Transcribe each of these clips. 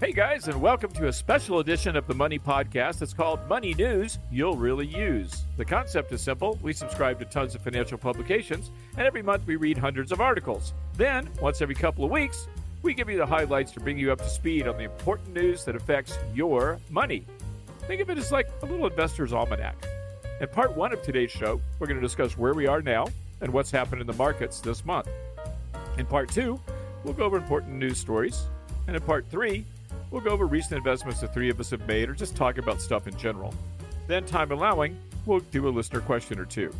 Hey guys, and welcome to a special edition of the Money Podcast. It's called Money News You'll Really Use. The concept is simple. We subscribe to tons of financial publications, and every month we read hundreds of articles. Then, once every couple of weeks, we give you the highlights to bring you up to speed on the important news that affects your money. Think of it as like a little investor's almanac. In part one of today's show, we're going to discuss where we are now and what's happened in the markets this month. In part two, we'll go over important news stories. And in part three, we'll go over recent investments the three of us have made or just talk about stuff in general. Then, time allowing, we'll do a listener question or two.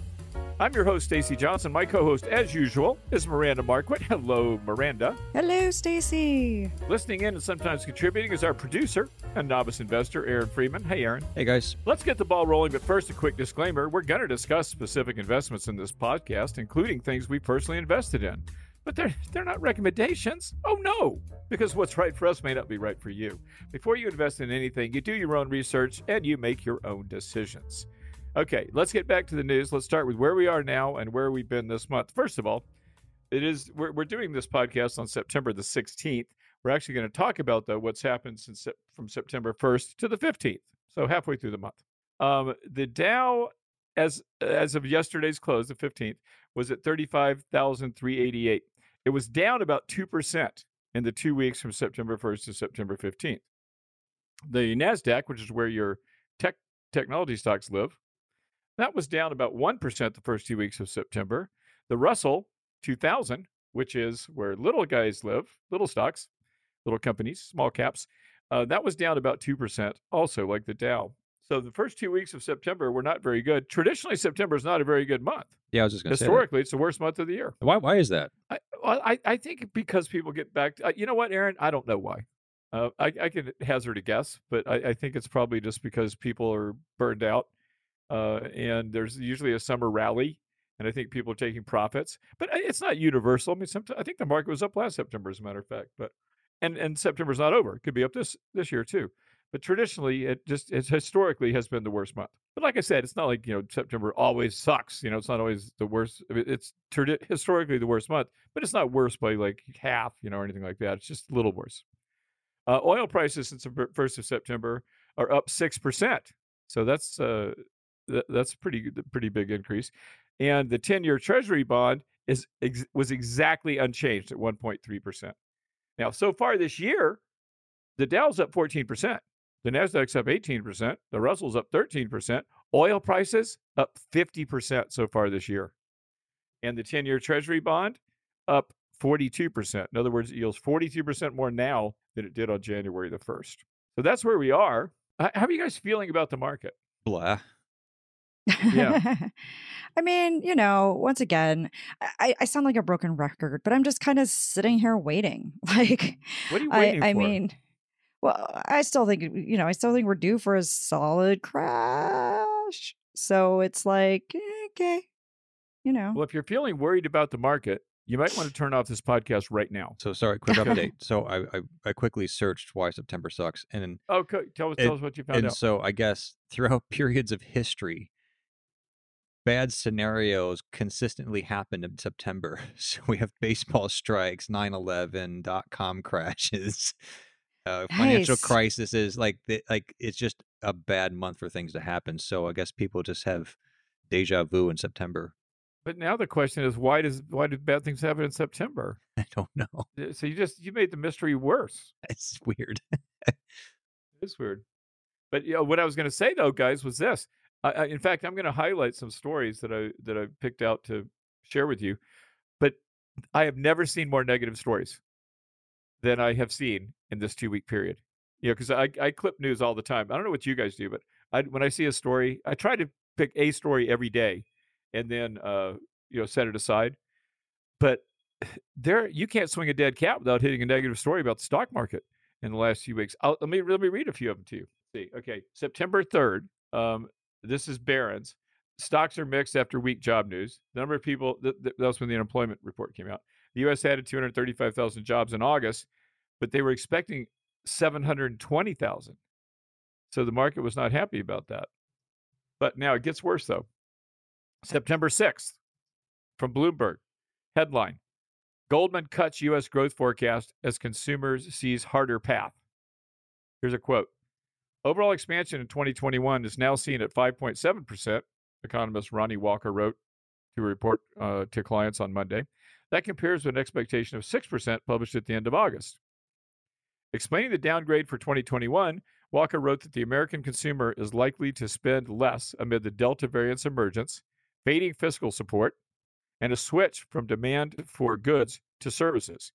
I'm your host, Stacy Johnson. My co host, as usual, is Miranda Marquit. Hello, Miranda. Hello, Stacy. Listening in and sometimes contributing is our producer and novice investor, Aaron Freeman. Hey, Aaron. Hey, guys. Let's get the ball rolling, but first, a quick disclaimer. We're going to discuss specific investments in this podcast, including things we personally invested in. But they're, they're not recommendations. Oh, no, because what's right for us may not be right for you. Before you invest in anything, you do your own research and you make your own decisions. Okay, let's get back to the news. Let's start with where we are now and where we've been this month. First of all, it is we're, we're doing this podcast on September the 16th. We're actually going to talk about though what's happened since from September 1st to the 15th, so halfway through the month. Um, the Dow, as as of yesterday's close, the 15th, was at 35,388. It was down about two percent in the two weeks from September 1st to September 15th. The Nasdaq, which is where your tech technology stocks live, that was down about 1% the first two weeks of September. The Russell 2000, which is where little guys live, little stocks, little companies, small caps, uh, that was down about 2%, also like the Dow. So the first two weeks of September were not very good. Traditionally, September is not a very good month. Yeah, I was just going to say historically, it's the worst month of the year. Why? Why is that? I, I, I think because people get back. To, uh, you know what, Aaron? I don't know why. Uh, I, I can hazard a guess, but I, I think it's probably just because people are burned out uh, and there's usually a summer rally, and I think people are taking profits. But uh, it's not universal. I mean, I think the market was up last September, as a matter of fact. But and and September's not over. It could be up this this year too. But traditionally, it just historically has been the worst month. But like I said, it's not like you know September always sucks. You know, it's not always the worst. It's historically the worst month, but it's not worse by like half, you know, or anything like that. It's just a little worse. Uh, oil prices since the first of September are up six percent. So that's uh, that's a pretty pretty big increase. And the 10-year Treasury bond is ex- was exactly unchanged at 1.3 percent. Now, so far this year, the Dow's up 14 percent, the Nasdaq's up 18 percent, the Russell's up 13 percent, oil prices up 50 percent so far this year, and the 10-year Treasury bond up 42 percent. In other words, it yields 42 percent more now than it did on January the 1st. So that's where we are. How are you guys feeling about the market? Blah. Yeah. I mean, you know, once again, I, I sound like a broken record, but I'm just kind of sitting here waiting. Like, what are you waiting I, for? I mean, well, I still think, you know, I still think we're due for a solid crash. So it's like, eh, okay, you know. Well, if you're feeling worried about the market, you might want to turn off this podcast right now. So sorry, quick update. so I, I, I quickly searched why September sucks, and oh, okay, tell us tell us what you found and out. so I guess throughout periods of history, bad scenarios consistently happen in September. So we have baseball strikes, 9/11, dot com crashes, uh, financial Nice. is Like the, like it's just a bad month for things to happen. So I guess people just have deja vu in September. But now the question is, why does why do bad things happen in September? I don't know. Uh, So you just you made the mystery worse. It's weird. It is weird. But you know, what I was going to say though, guys, was this. I, I, in fact, I'm going to highlight some stories that I that I picked out to share with you. But I have never seen more negative stories than I have seen in this two week period. You know, because I I clip news all the time. I don't know what you guys do, but I when I see a story, I try to pick a story every day, and then uh you know set it aside. But there, you can't swing a dead cat without hitting a negative story about the stock market in the last few weeks. I'll, let me let me read a few of them to you. See, okay, September third. Um, this is Barron's. Stocks are mixed after weak job news. The number of people th- th- that was when the unemployment report came out. The U.S. added 235,000 jobs in August, but they were expecting 720,000. So the market was not happy about that. But now it gets worse though. September 6th from Bloomberg. Headline Goldman cuts U.S. growth forecast as consumers sees harder path. Here's a quote Overall expansion in 2021 is now seen at 5.7%, economist Ronnie Walker wrote to report uh, to clients on Monday. That compares with an expectation of 6% published at the end of August. Explaining the downgrade for 2021, Walker wrote that the American consumer is likely to spend less amid the Delta variant's emergence, fading fiscal support, and a switch from demand for goods to services.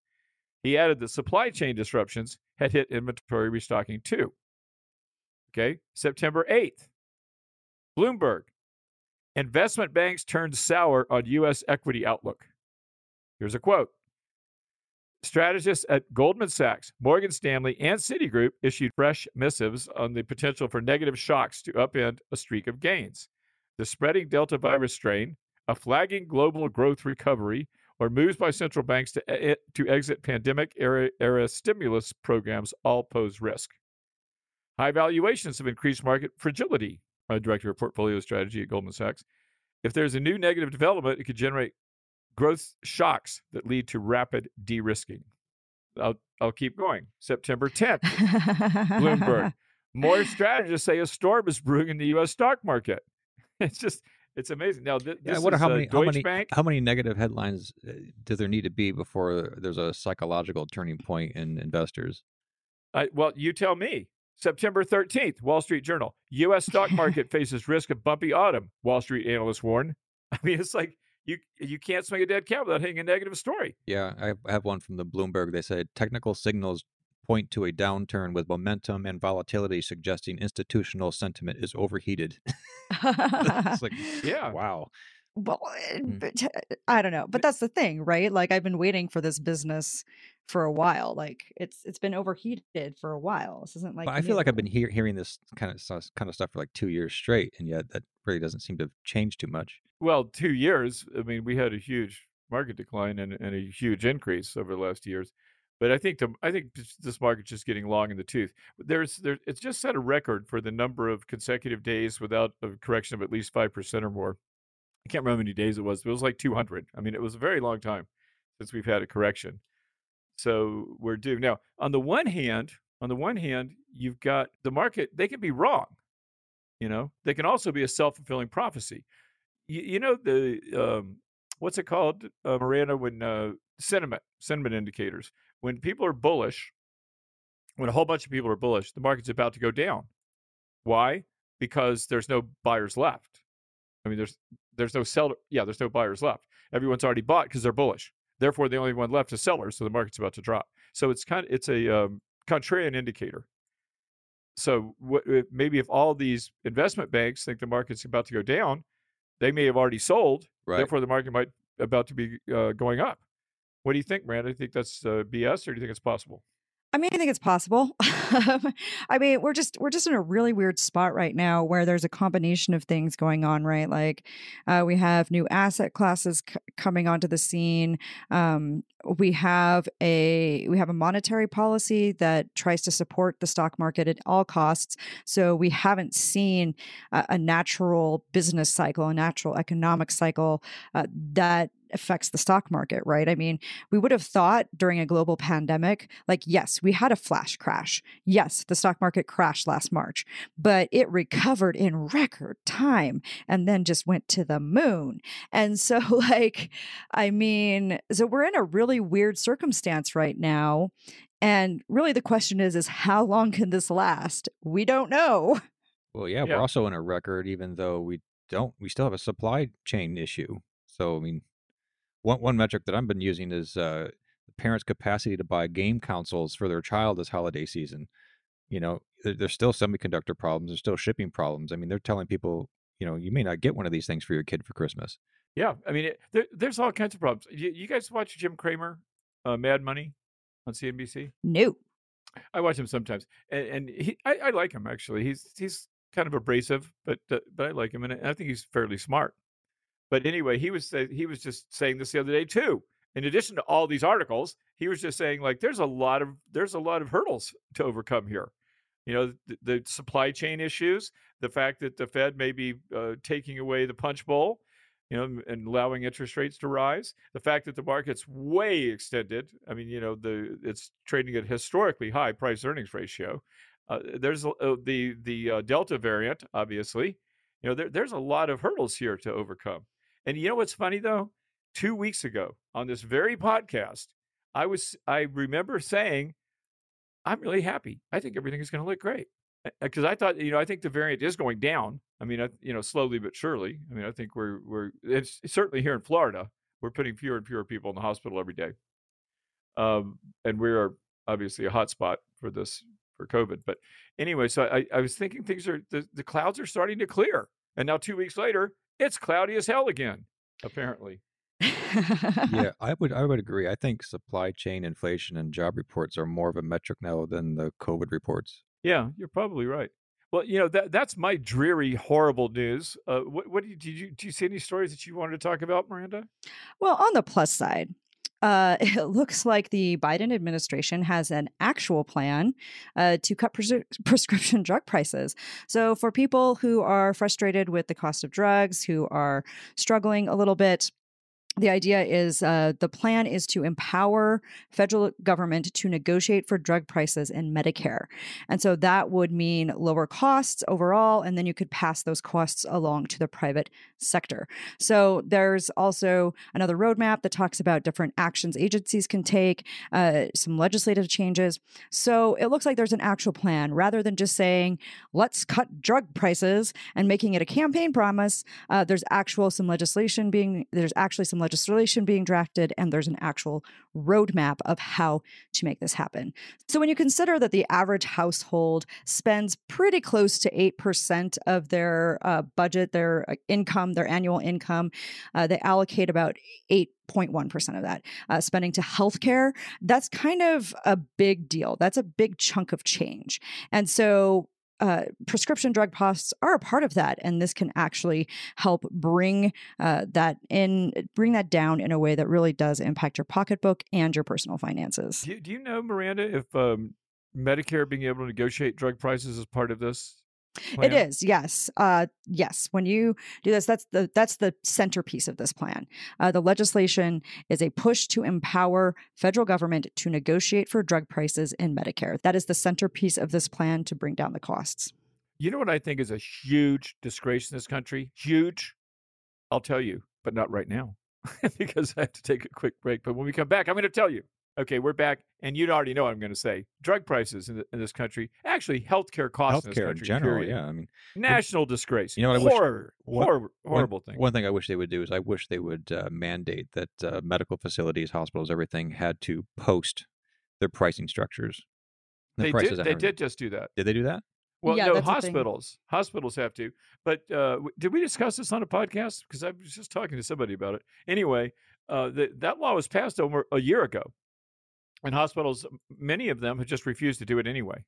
He added that supply chain disruptions had hit inventory restocking too. Okay, September 8th, Bloomberg. Investment banks turned sour on U.S. equity outlook. Here's a quote Strategists at Goldman Sachs, Morgan Stanley, and Citigroup issued fresh missives on the potential for negative shocks to upend a streak of gains. The spreading Delta virus strain, a flagging global growth recovery, or moves by central banks to, to exit pandemic era, era stimulus programs all pose risk. High valuations have increased market fragility, uh, Director of Portfolio Strategy at Goldman Sachs. If there's a new negative development, it could generate growth shocks that lead to rapid de risking. I'll, I'll keep going. September 10th, Bloomberg. More strategists say a storm is brewing in the U.S. stock market. It's just, it's amazing. Now, th- Yeah, I this wonder is how uh, many how Deutsche many Bank. how many negative headlines uh, do there need to be before there's a psychological turning point in investors? I, well, you tell me. September 13th, Wall Street Journal. U.S. stock market faces risk of bumpy autumn, Wall Street analysts warn. I mean, it's like you you can't swing a dead cat without hitting a negative story. Yeah, I have- one from the Bloomberg. They said technical signals point to a downturn with momentum and volatility suggesting institutional sentiment is overheated. it's like, Yeah. wow. well, Mm. but, I don't know, but that's the thing, right? Like I've been waiting for this business for a while. Like it's it's been overheated for a while. This isn't like But I feel like I've been hear, hearing this kind of kind of stuff for like two years straight, and yet that really doesn't seem to have changed too much. Well, two years. I mean, we had a huge market decline and, and a huge increase over the last years. But I think the I think this- this market's just getting long in the tooth. There's there it's just set a record for the number of consecutive days without a correction of at least five percent or more. I can't remember how many days it was, but it was like 200. I mean, it was a very long time since we've had a correction. So we're due. Now, on the one hand, on the one hand, you've got the market, they can be wrong. You know, they can also be a self-fulfilling prophecy. You, you know the um, what's it called, uh, Miranda? When uh, sentiment, sentiment indicators. When people are bullish, when a whole bunch of people are bullish, the market's about to go down. Why? Because there's no buyers left. I mean, there's there's no seller. Yeah, there's no buyers left. Everyone's already bought because they're bullish. Therefore, the only one left is sellers, so the market's about to drop. So it's kind of it's a um, contrarian indicator. So what, maybe if all these investment banks think the market's about to go down, they may have already sold. Right. Therefore, the market might about to be uh, going up. What do you think, Miranda? Do you think that's uh, BS, or do you think it's possible? I mean, I think it's possible. I mean, we're just we're just in a really weird spot right now where there's a combination of things going on, right? Like uh, we have new asset classes c- coming onto the scene. Um, we have a we have a monetary policy that tries to support the stock market at all costs. So we haven't seen a, a natural business cycle, a natural economic cycle uh, that affects the stock market, right? I mean, we would have thought during a global pandemic, like, yes, we had a flash crash. Yes, the stock market crashed last March, but it recovered in record time and then just went to the moon. And so, like, I mean, so we're in a really weird circumstance right now. And really the question is, is how long can this last? We don't know. Well, yeah, Yeah. we're also in a record, even though we don't. We still have a supply chain issue. So, I mean, one one metric that I've been using is uh, parents' capacity to buy game consoles for their child this holiday season. You know, there, there's still semiconductor problems. There's still shipping problems. I mean, they're telling people, you know, you may not get one of these things for your kid for Christmas. Yeah, I mean, it, there, there's all kinds of problems. You, you guys watch Jim Cramer, uh, Mad Money, on CNBC? No. I watch him sometimes, and, and he, I, I like him actually. He's he's kind of abrasive, but uh, but I like him, and I think he's fairly smart. But anyway, he was he was just saying this the other day too. In addition to all these articles, he was just saying like there's a lot of there's a lot of hurdles to overcome here. You know, the, the supply chain issues, the fact that the Fed may be uh, taking away the punch bowl, you know, and allowing interest rates to rise. The fact that the market's way extended. I mean, you know, the it's trading at historically high price earnings ratio. Uh, there's uh, the the uh, Delta variant, obviously. You know, there, there's a lot of hurdles here to overcome. And you know what's funny though? Two weeks ago on this very podcast, I was I remember saying, "I'm really happy. I think everything is going to look great." Because I thought, you know, I think the variant is going down. I mean, you know, slowly but surely. I mean, I think we're we're it's certainly here in Florida, we're putting fewer and fewer people in the hospital every day. Um, and we are obviously a hotspot for this for COVID. But anyway, so I, I was thinking things are the, the clouds are starting to clear. And now two weeks later, it's cloudy as hell again, apparently. yeah, I would I would agree. I think supply chain inflation and job reports are more of a metric now than the COVID reports. Yeah, you're probably right. Well, you know that that's my dreary, horrible news. Uh, what, what did you, did you do? You see any stories that you wanted to talk about, Miranda? Well, on the plus side, uh, it looks like the Biden administration has an actual plan uh, to cut pres- prescription drug prices. So, for people who are frustrated with the cost of drugs, who are struggling a little bit, the idea is uh, the plan is to empower federal government to negotiate for drug prices in Medicare, and so that would mean lower costs overall, and then you could pass those costs along to the private sector. So there's also another roadmap that talks about different actions agencies can take, uh, some legislative changes. So it looks like there's an actual plan rather than just saying let's cut drug prices and making it a campaign promise. Uh, there's actual some legislation being there's actually some legislation being drafted, and there's an actual roadmap of how to make this happen. So, when you consider that the average household spends pretty close to 8% of their uh, budget, their uh, income, their annual income, uh, they allocate about 8.1% of that uh, spending to healthcare. That's kind of a big deal. That's a big chunk of change. And so, uh, prescription drug costs are a part of that, and this can actually help bring uh, that in, bring that down in a way that really does impact your pocketbook and your personal finances. Do you, do you know, Miranda, if um, Medicare being able to negotiate drug prices is part of this? Plan? It is, yes, uh, yes. When you do this, that's the that's the centerpiece of this plan. Uh, the legislation is a push to empower federal government to negotiate for drug prices in Medicare. That is the centerpiece of this plan to bring down the costs. You know what I think is a huge disgrace in this country? Huge. I'll tell you, but not right now because I have to take a quick break. But when we come back, I'm going to tell you. Okay, we're back, and you already know what I'm going to say. Drug prices in, the, in this country, actually, healthcare costs healthcare in, in general. Period. Yeah, I mean, national disgrace. You know what I Horror, wish? Horrible, horrible thing. One thing I wish they would do is I wish they would uh, mandate that uh, medical facilities, hospitals, everything had to post their pricing structures. The they did. They did just do that. Did they do that? Well, yeah, no, hospitals. Hospitals have to. But uh, did we discuss this on a podcast? Because I was just talking to somebody about it. Anyway, uh, the, that law was passed over a year ago and hospitals, many of them have just refused to do it anyway,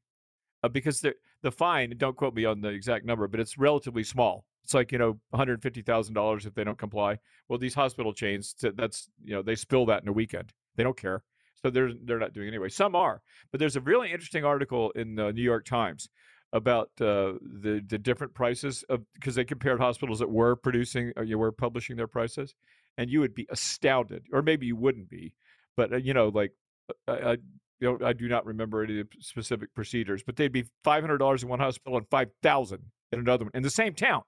uh, because the the fine. Don't quote me on the exact number, but it's relatively small. It's like you know, one hundred fifty thousand dollars if they don't comply. Well, these hospital chains, that's you know, they spill that in a weekend. They don't care, so they're they're not doing it anyway. Some are, but there's a really interesting article in the New York Times about uh, the the different prices of because they compared hospitals that were producing or uh, you were publishing their prices, and you would be astounded, or maybe you wouldn't be, but uh, you know, like I, I, you know, I do not remember any specific procedures, but they'd be five hundred dollars in one hospital and five thousand in another one in the same town.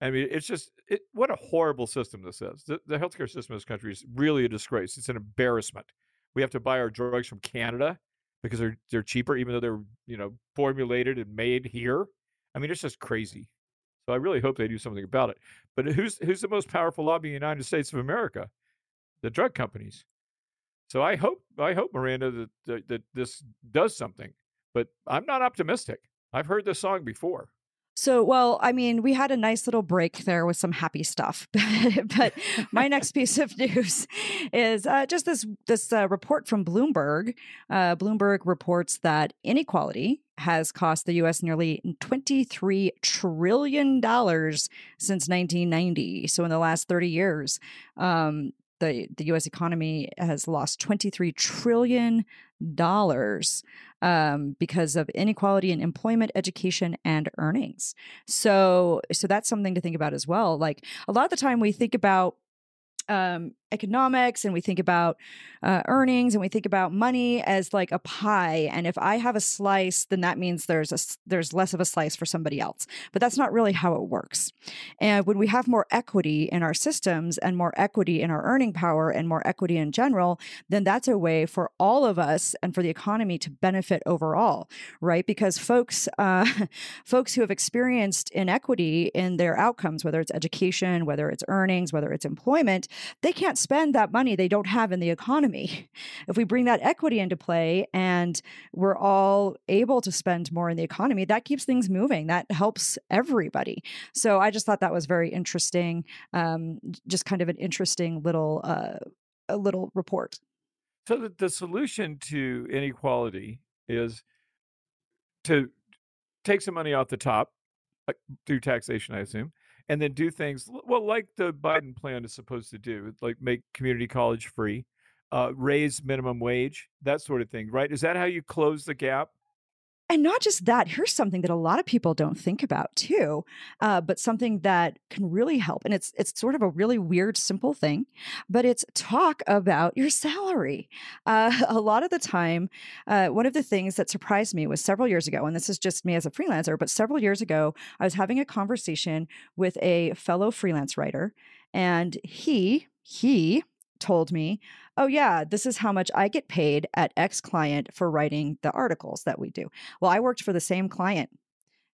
I mean, it's just it, what a horrible system this is. The, the healthcare system in this country is really a disgrace. It's an embarrassment. We have to buy our drugs from Canada because they're they're cheaper, even though they're you know formulated and made here. I mean, it's just crazy. So I really hope they do something about it. But who's who's the most powerful lobby in the United States of America? The drug companies. So I hope I hope Miranda that, that, that this does something, but I'm not optimistic. I've heard this song before. So, well, I mean, we had a nice little break there with some happy stuff, but my next piece of news is uh, just this this uh, report from Bloomberg. Uh, Bloomberg reports that inequality has cost the U.S. nearly twenty three trillion dollars since 1990. So, in the last 30 years, um, the, the US economy has lost $23 trillion um, because of inequality in employment, education, and earnings. So, so that's something to think about as well. Like a lot of the time we think about um, economics and we think about uh, earnings and we think about money as like a pie and if i have a slice then that means there's a there's less of a slice for somebody else. But that's not really how it works. And when we have more equity in our systems and more equity in our earning power and more equity in general then that's a way for all of us and for the economy to benefit overall right? Because folks uh, folks who have experienced inequity in their outcomes whether it's education whether it's earnings whether it's employment they can't spend that money they don't have in the economy. If we bring that equity into play and we're all able to spend more in the economy, that keeps things moving. That helps everybody. So I just thought that was very interesting. Um, just kind of an interesting little uh, a little report. So the, the solution to inequality is to take some money off the top through taxation, I assume, and then do things well like the Biden plan is supposed to do, like make community college free, uh, raise minimum wage, that sort of thing, right? Is that how you close the gap? And not just that, here's something that a lot of people don't think about too, uh, but something that can really help. And it's it's sort of a really weird, simple thing, but it's talk about your salary. Uh, a lot of the time, uh, one of the things that surprised me was several years ago, and this is just me as a freelancer, but several years ago, I was having a conversation with a fellow freelance writer, and he he told me, oh, yeah, this is how much I get paid at X client for writing the articles that we do. Well, I worked for the same client.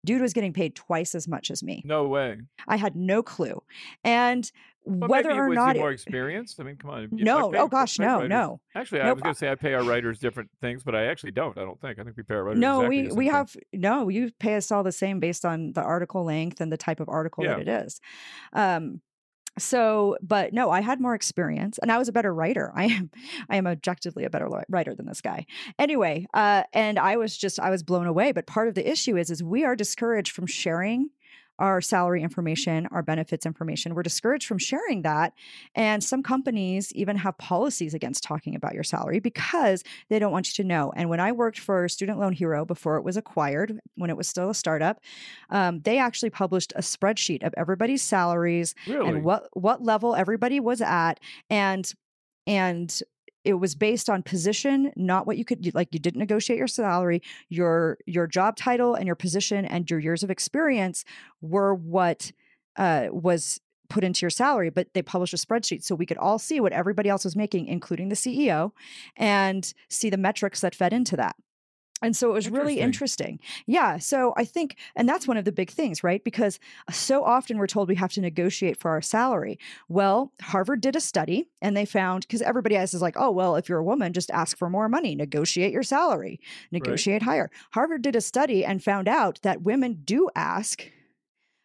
Dude was getting paid twice as much as me. No way. I had no clue. And well, whether maybe or not more experienced. I mean, come on. no, pay, oh gosh, no, writers, no. Actually, I nope. was going to say I pay our writers different things, but I actually don't. I don't think. I think we pay our writers. No, exactly we we have no. You pay us all the same based on the article length and the type of article Yeah. that it is. Um, so but no i had more experience and i was a better writer. I am i am objectively a better writer than this guy. Anyway uh and i was just i was blown away but part of the issue is is we are discouraged from sharing our salary information, our benefits information. We're discouraged from sharing that. And some companies even have policies against talking about your salary because they don't want you to know. And when I worked for Student Loan Hero before it was acquired, when it was still a startup, um, they actually published a spreadsheet of everybody's salaries Really? and what what level everybody was at and and it was based on position not what you could like you didn't negotiate your salary your your job title and your position and your years of experience were what uh, was put into your salary but they published a spreadsheet so we could all see what everybody else was making including the ceo and see the metrics that fed into that and so it was really Interesting. interesting. Yeah. So I think, and that's one of the big things, right? Because so often we're told we have to negotiate for our salary. Well, Harvard did a study and they found, because everybody else is like, oh, well, if you're a woman, just ask for more money, negotiate your salary, negotiate higher. Harvard did a study and found out that women do ask.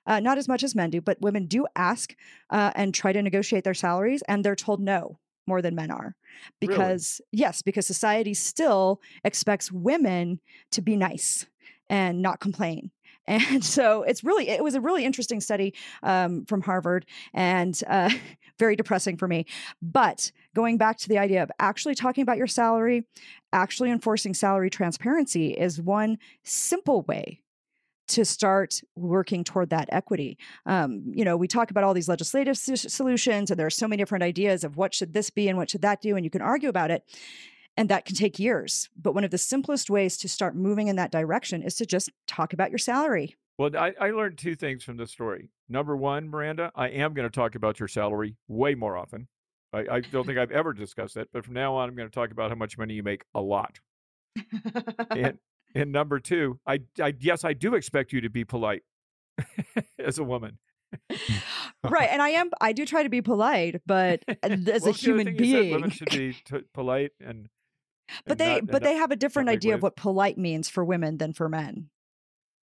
Uh, not as much as men do, but women do ask uh, and try to negotiate their salaries, and they're told no more than men are Really? because yes because society still expects women to be nice and not complain and so it's really it was a really interesting study um, from harvard and uh, very depressing for me but going back to the idea of actually talking about your salary actually enforcing salary transparency is one simple way to start working toward that equity. Um, you know, we talk about all these legislative s- solutions, and there are so many different ideas of what should this be and what should that do, and you can argue about it. And that can take years. But one of the simplest ways to start moving in that direction is to just talk about your salary. Well, I, I learned two things from this story. Number one, Miranda, I am going to talk about your salary way more often. I, I don't think I've ever discussed it, but from now on, I'm going to talk about how much money you make a lot. And and number two, I, I yes, I do expect you to be polite as a woman. right. And I am, I do try to be polite, but uh, as What a was the other human being, women should be t- polite and. But and they not- but they have a different idea of what polite means for women than for men.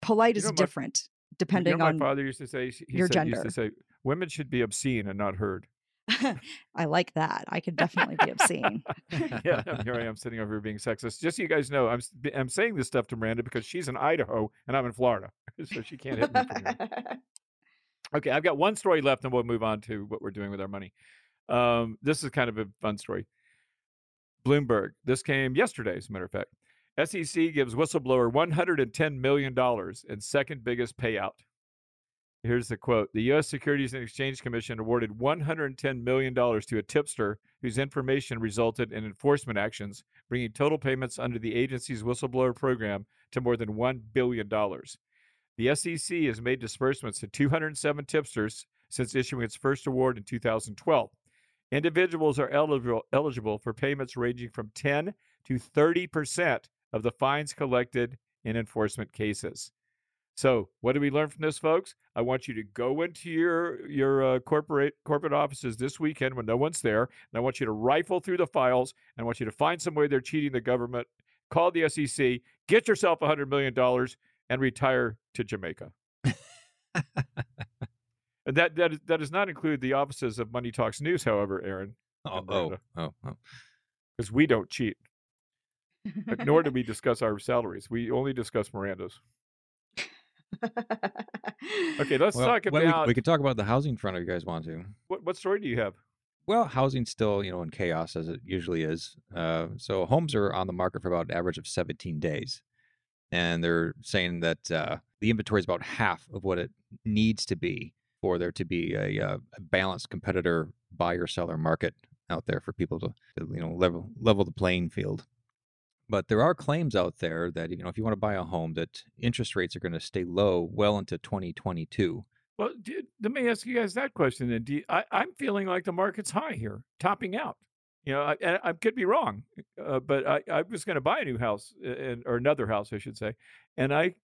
Polite You is know, my- different you depending know, my on father used to say. He your said, used gender. to say, women should be obscene and not heard. I like that. I could definitely be obscene. yeah, here I am sitting over here being sexist. Just so you guys know, I'm I'm saying this stuff to Miranda because she's in Idaho and I'm in Florida, so she can't hit me. Okay, I've got one story left, and we'll move on to what we're doing with our money. Um, this is kind of a fun story. Bloomberg. This came yesterday, as a matter of fact. SEC gives whistleblower $110 million in second biggest payout. Here's the quote The U.S. Securities and Exchange Commission awarded $110 million to a tipster whose information resulted in enforcement actions, bringing total payments under the agency's whistleblower program to more than $1 billion. The SEC has made disbursements to 207 tipsters since issuing its first award in 2012. Individuals are eligible, eligible for payments ranging from 10 to 30% of the fines collected in enforcement cases. So, what do we learn from this, folks? I want you to go into your your uh, corporate corporate offices this weekend when no one's there, and I want you to rifle through the files. And I want you to find some way they're cheating the government. Call the SEC, get yourself a hundred million dollars, and retire to Jamaica. and that that that does not include the offices of Money Talks News, however, Aaron. Oh, oh, oh, oh. Because we don't cheat, nor do we discuss our salaries. We only discuss Miranda's. Okay, let's Well, talk well, we- about we, could talk about the housing front if you guys want to. what, what story do you have? Well, housing's still, you know, in chaos as it usually is. Uh, so homes are on the market for about an average of 17 days. And they're saying that uh, the inventory is about half of what it needs to be for there to be a, uh, a balanced competitor buyer seller market out there for people to, to, you know, level level the playing field. But there are claims out there that, you know, if you want to buy a home, that interest rates are going to stay low well into 2022. Well, let me ask you guys that question. Then, do I, I'm feeling like the market's high here, topping out. You know, I, I could be wrong, uh, but I, I was going to buy a new house, and, or another house, I should say, and I,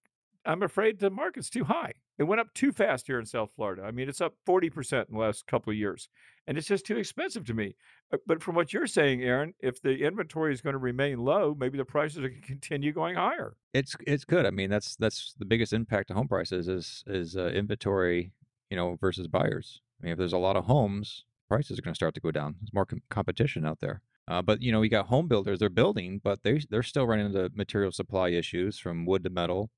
I'm afraid the market's too high. It went up too fast here in South Florida. I mean, it's up 40% in the last couple of years, and it's just too expensive to me. Uh, But from what you're saying, Aaron, if the inventory is going to remain low, maybe the prices are going to continue going higher. It's it's good. I mean, that's that's the biggest impact to home prices is is uh, inventory, you know, versus buyers. I mean, if there's a lot of homes, prices are going to start to go down. There's more com- competition out there. Uh, but you know, we got home builders. They're building, but they they're still running into material supply issues from wood to metal.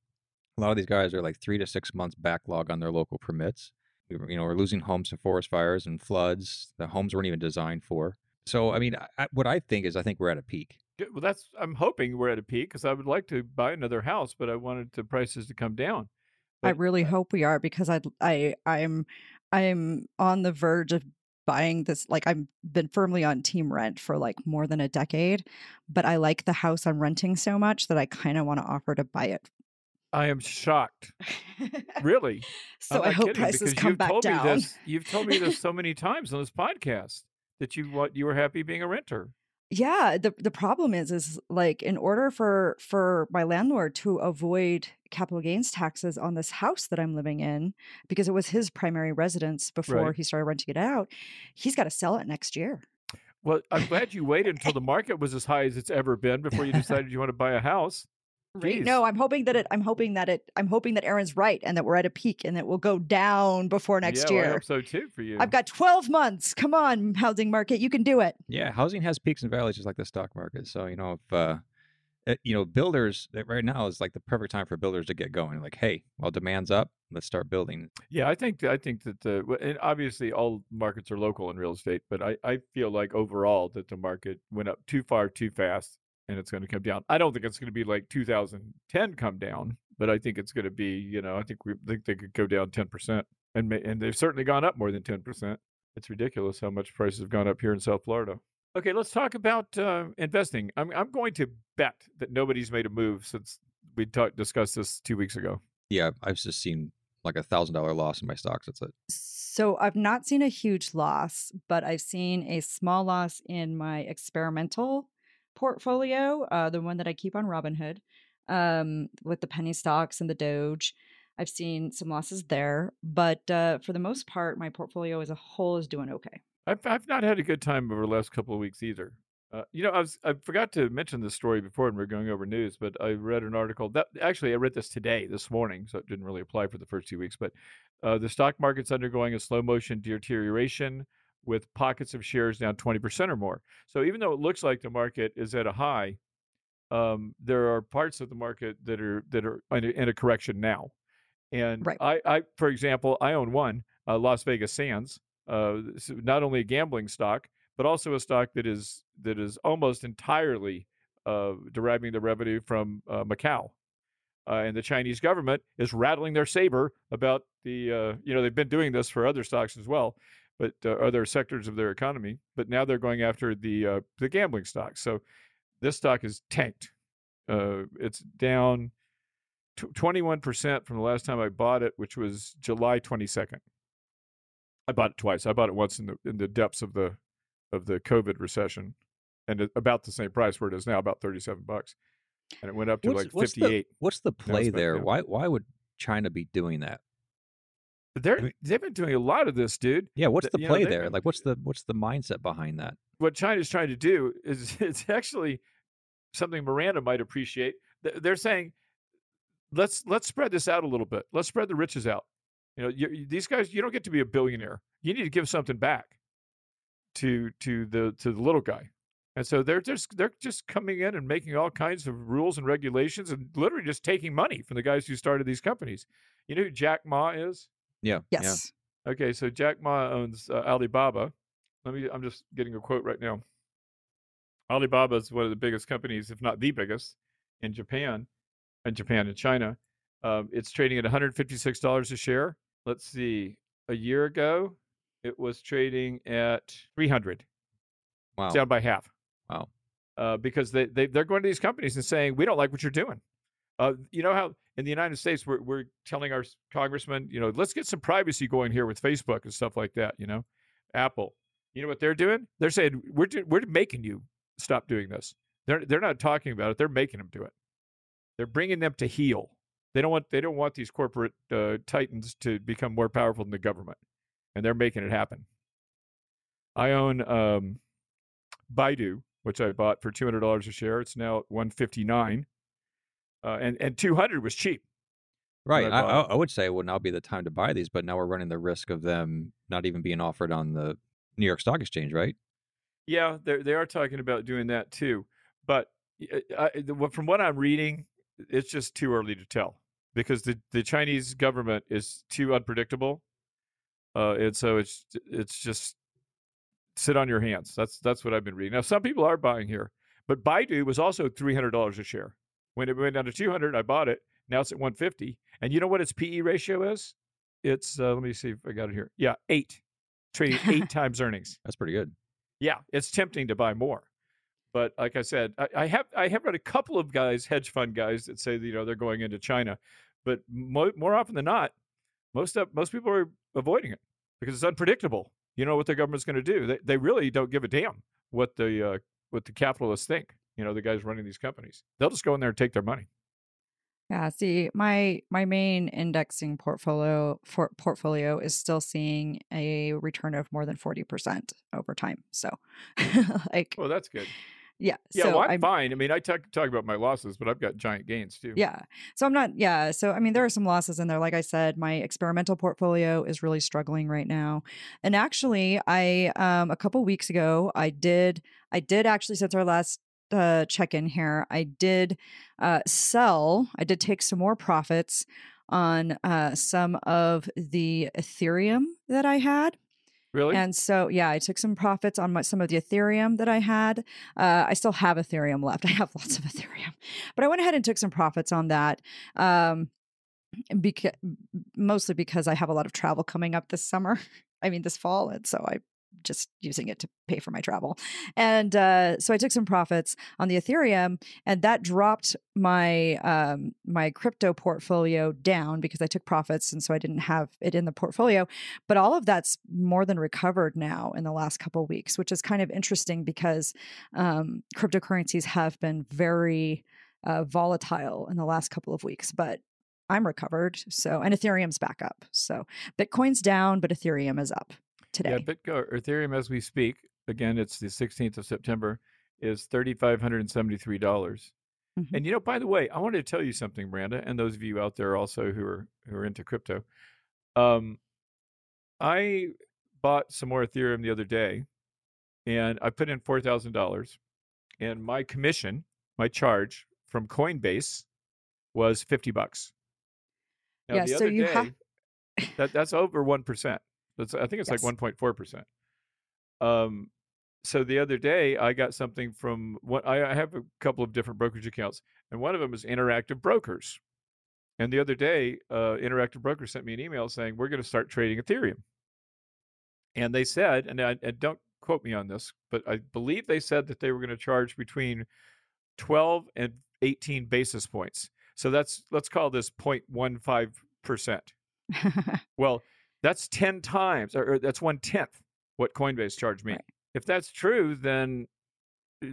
A lot of these guys are like three to six months backlog on their local permits. We, you know, we're losing homes to forest fires and floods The homes weren't even designed for. So, I mean, I, I- what I think is, I think we're at a peak. Well, that's I'm hoping we're at a peak because I would like to buy another house, but I wanted the prices to come down. I really uh, hope we are because I I I'm I'm on the verge of buying this like I've been firmly on team rent for like more than a decade, but I like the house I'm renting so much that I kind of want to offer to buy it. I am shocked. Really, so I hope kidding, prices come you've back told down. me this. You've told me this so many times on this podcast that you what you were happy being a renter. Yeah, the the problem is is like in order for for my landlord to avoid capital gains taxes on this house that I'm living in because it was his primary residence before Right. he started renting it out, he's got to sell it next year. Well, I'm glad you waited until the market was as high as it's ever been before you decided you want to buy a house. Right? Jeez. No, I'm hoping that it I'm hoping that it I'm hoping that Aaron's right and that we're at a peak and that we'll go down before next yeah, well, I year. hope so too for you. I've got 12 months. Come on, housing market, you can do it. Yeah, housing has peaks and valleys just like the stock market. So you know, if uh, uh, you know, builders that right now is like the perfect time for builders to get going. Like, hey, while demand's up, let's start building. Yeah, I think I think that the and obviously all markets are local in real estate, but I I feel like overall that the market went up too far too fast and it's going to come down. I don't think it's going to be like 2010 come down, but I think it's going to be you know I think we think they could go down 10 percent and may, and they've certainly gone up more than 10 percent. It's ridiculous how much prices have gone up here in South Florida. Okay, let's talk about uh, investing. I'm I'm going to bet that nobody's made a move since we talked discussed this two weeks ago. Yeah, I've just seen like a thousand dollar loss in my stocks. That's it. So I've not seen a huge loss, but I've seen a small loss in my experimental portfolio, uh, the one that I keep on Robinhood, um, with the penny stocks and the Doge. I've seen some losses there, but uh, for the most part, my portfolio as a whole is doing okay. I've I've not had a good time over the last couple of weeks either. Uh, you know, I was I forgot to mention this story before we were going over news, but I read an article that actually I read this today, this morning, so it didn't really apply for the first two weeks. But uh, the stock market's undergoing a slow motion deterioration with pockets of shares down twenty percent or more. So even though it looks like the market is at a high, um, there are parts of the market that are that are in a, in a correction now. And Right. I, I, for example, I own one, uh, Las Vegas Sands, uh, not only a gambling stock, but also a stock that is that is almost entirely uh, deriving the revenue from uh, Macau. uh, and the Chinese government is rattling their saber about the uh, you know they've been doing this for other stocks as well, but uh, other sectors of their economy. But now they're going after the uh, the gambling stocks. So this stock is tanked. Uh, it's down twenty one percent from the last time I bought it, which was July twenty second. I bought it twice. I bought it once in the in the depths of the of the COVID recession, and about the same price where it is now, about thirty seven bucks and it went up to what's, like 58. What's the play there? Why why would China be doing that? They're they've been doing a lot of this, dude. Yeah, what's Th- the you know, play there? been- Like, what's the what's the mindset behind that? What China's trying to do is it's actually something Miranda might appreciate. They're saying, let's let's spread this out a little bit. Let's spread the riches out. You know, you- these guys, you don't get to be a billionaire. You need to give something back to to the to the little guy. And so they're just they're just coming in and making all kinds of rules and regulations and literally just taking money from the guys who started these companies. You know who Jack Ma is? Yeah, yeah. Yes. Okay, so Jack Ma owns uh, Alibaba. Let me. I'm just getting a quote right now. Alibaba is one of the biggest companies, if not the biggest, in Japan, and Japan and China. Um, it's trading at 156 dollars a share. Let's see. A year ago, it was trading at 300. Wow. It's down by half. Wow. Uh, because they, they they're going to these companies and saying we don't like what you're doing. Uh, you know how in the United States we're we're telling our congressmen, you know, let's get some privacy going here with Facebook and stuff like that. You know, Apple. You know what they're doing? They're saying we're do, we're making you stop doing this. They're they're not talking about it. They're making them do it. They're bringing them to heel. They don't want they don't want these corporate uh, titans to become more powerful than the government, and they're making it happen. I own um, Baidu, which I bought for two hundred dollars a share. It's now at one fifty nine, uh, and and two hundred was cheap. Right. I I, I, would say it would now be the time to buy these, but now we're running the risk of them not even being offered on the New York Stock Exchange, right? Yeah, they they are talking about doing that too, but y- I, the- from what I'm reading, it's just too early to tell because the the Chinese government is too unpredictable, uh, and so it's it's just sit on your hands. That's that's what I've been reading. Now some people are buying here, but Baidu was also three hundred dollars a share when it went down to two hundred. I bought it. Now it's at one fifty, and you know what its PE ratio is? It's uh, let me see if I got it here. Yeah, eight, trading eight times earnings. That's pretty good. Yeah, it's tempting to buy more. But like I said, I, I have I have read a couple of guys, hedge fund guys, that say that, you know they're going into China, but mo- more often than not, most of most people are avoiding it because it's unpredictable. You know what the government's going to do. They they really don't give a damn what the uh, what the capitalists think. You know the guys running these companies. They'll just go in there and take their money. Yeah, see, my my main indexing portfolio for, portfolio is still seeing a return of more than 40% over time. So like Well, that's good. yeah, Yeah, so well, I'm I'm- fine. I mean, I talk talk about my losses, but I've got giant gains too. Yeah. So I'm not, yeah. So, I mean, there are some losses in there. Like I said, my experimental portfolio is really struggling right now. And actually, I, um, a couple weeks ago, I did, I did actually, since our last uh, check in here, I did uh, sell, I did take some more profits on uh, some of the Ethereum that I had. Really? And so, yeah, I took some profits on my, some of the Ethereum that I had. Uh, I still have Ethereum left. I have lots of Ethereum, but I went ahead and took some profits on that. Um, because mostly because I have a lot of travel coming up this summer. I mean, this fall, and so I just using it to pay for my travel. And uh, so I took some profits on the Ethereum, and that dropped my um, my crypto portfolio down because I took profits, and so I didn't have it in the portfolio. But all of that's more than recovered now in the last couple of weeks, which is kind of interesting because um, cryptocurrencies have been very uh, volatile in the last couple of weeks. But I'm recovered, so and Ethereum's back up. So Bitcoin's down, but Ethereum is up today. Yeah, Bitcoin Ethereum as we speak. Again, it's the 16th of September. Is thirty five hundred and seventy three dollars. And you know, by the way, I wanted to tell you something, Miranda, and those of you out there also who are who are into crypto. Um, I bought some more Ethereum the other day, and I put in four thousand dollars, and my commission, my charge from Coinbase, was fifty bucks. Now, Yeah, so you day, have- that that's over one percent. That's I think it's like point four percent. Um, so the other day I got something from what I, I have a couple of different brokerage accounts, and one of them is Interactive Brokers, And the other day, uh, Interactive Broker sent me an email saying we're going to start trading Ethereum. And they said, and, I, and don't quote me on this, but I believe they said that they were going to charge between 12 and 18 basis points. So that's let's call this 0.15 percent. well, that's 10 times, or, or, that's one tenth what Coinbase charged me. Right. If that's true, then uh,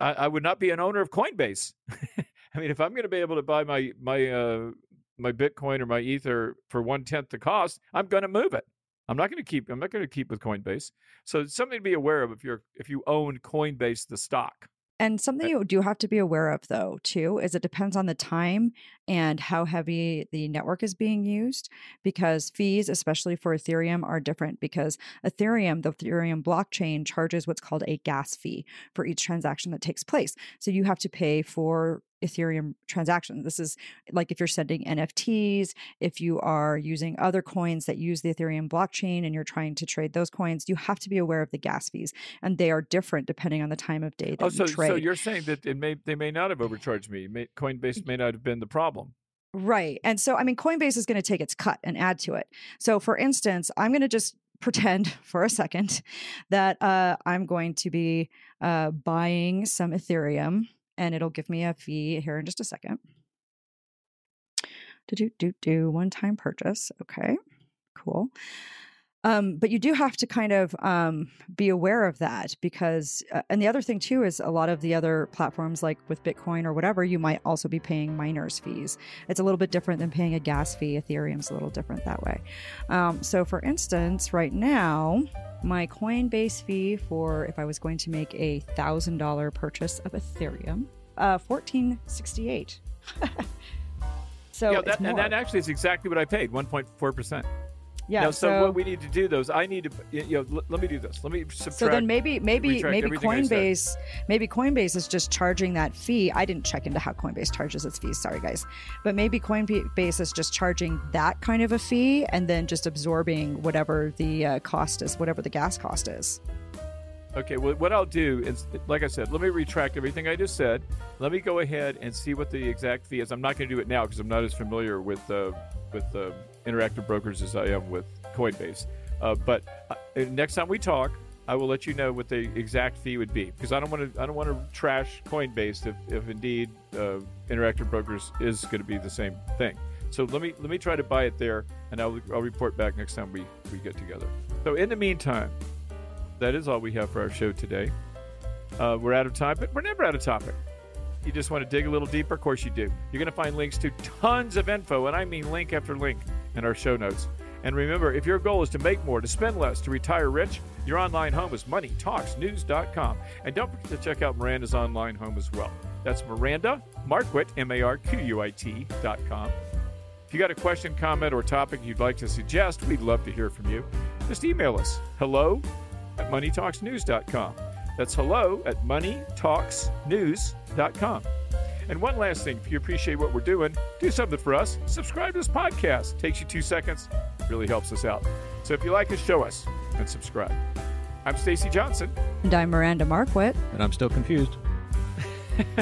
I, I, would not be an owner of Coinbase. I mean, if I'm going to be able to buy my my uh, my Bitcoin or my Ether for one tenth the cost, I'm going to move it. I'm not going to keep. I'm not going to keep with Coinbase. So it's something to be aware of if you're if you own Coinbase the stock. And something you do have to be aware of, though, too, is it depends on the time and how heavy the network is being used because fees, especially for Ethereum, are different because Ethereum, the Ethereum blockchain, charges what's called a gas fee for each transaction that takes place. So you have to pay for Ethereum transactions. This is like if you're sending NFTs, if you are using other coins that use the Ethereum blockchain and you're trying to trade those coins, you have to be aware of the gas fees, and they are different depending on the time of day that oh, so, you trade. So you're saying that it may they may not have overcharged me. May, Coinbase may not have been the problem. Right. And so, I mean, Coinbase is going to take its cut and add to it. So, for instance, I'm going to just pretend for a second that uh, I'm going to be uh, buying some Ethereum and it'll give me a fee here in just a second. Do do do do one time purchase. Okay, cool. Um, but you do have to kind of um, be aware of that because, uh, and the other thing too is a lot of the other platforms like with Bitcoin or whatever, you might also be paying miners fees. It's a little bit different than paying a gas fee. Ethereum's a little different that way. Um, so, for instance, right now, my Coinbase fee for if I was going to make a thousand dollar purchase of Ethereum, uh, fourteen sixty eight. so yeah, that, and that actually is exactly what I paid, one point four percent. Yeah. Now, so, so, what we need to do, those I need to, you know, let, let me do this. Let me subtract. So then maybe, maybe, maybe Coinbase, maybe Coinbase is just charging that fee. I didn't check into how Coinbase charges its fees. Sorry, guys, but maybe Coinbase is just charging that kind of a fee and then just absorbing whatever the uh, cost is, whatever the gas cost is. Okay, well, what I'll do is, like I said, let me retract everything I just said. Let me go ahead and see what the exact fee is. I'm not going to do it now because I'm not as familiar with uh, with uh, interactive brokers as I am with Coinbase. Uh, but uh, next time we talk, I will let you know what the exact fee would be because I don't want to I don't want to trash Coinbase if, if indeed uh, interactive brokers is going to be the same thing. So let me let me try to buy it there, and I'll, I'll report back next time we, we get together. So in the meantime, that is all we have for our show today. Uh, we're out of time, but we're never out of topic you just want to dig a little deeper, of course you do. You're going to find links to tons of info, and I mean link after link in our show notes. And remember, if your goal is to make more, to spend less, to retire rich, your online home is moneytalksnews.com. And don't forget to check out Miranda's online home as well. That's Miranda Marquit, M A R Q U I T.com. If you got a question, comment, or topic you'd like to suggest, we'd love to hear from you. Just email us hello at moneytalksnews.com. That's hello at moneytalksnews.com. And one last thing, if you appreciate what we're doing, do something for us. Subscribe to this podcast. Takes you two seconds, really helps us out. So if you like us, show us and subscribe. I'm Stacy Johnson. And I'm Miranda Marquit. And I'm still confused.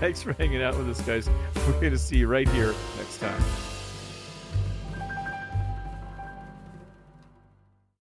Thanks for hanging out with us, guys. We're going to see you right here next time.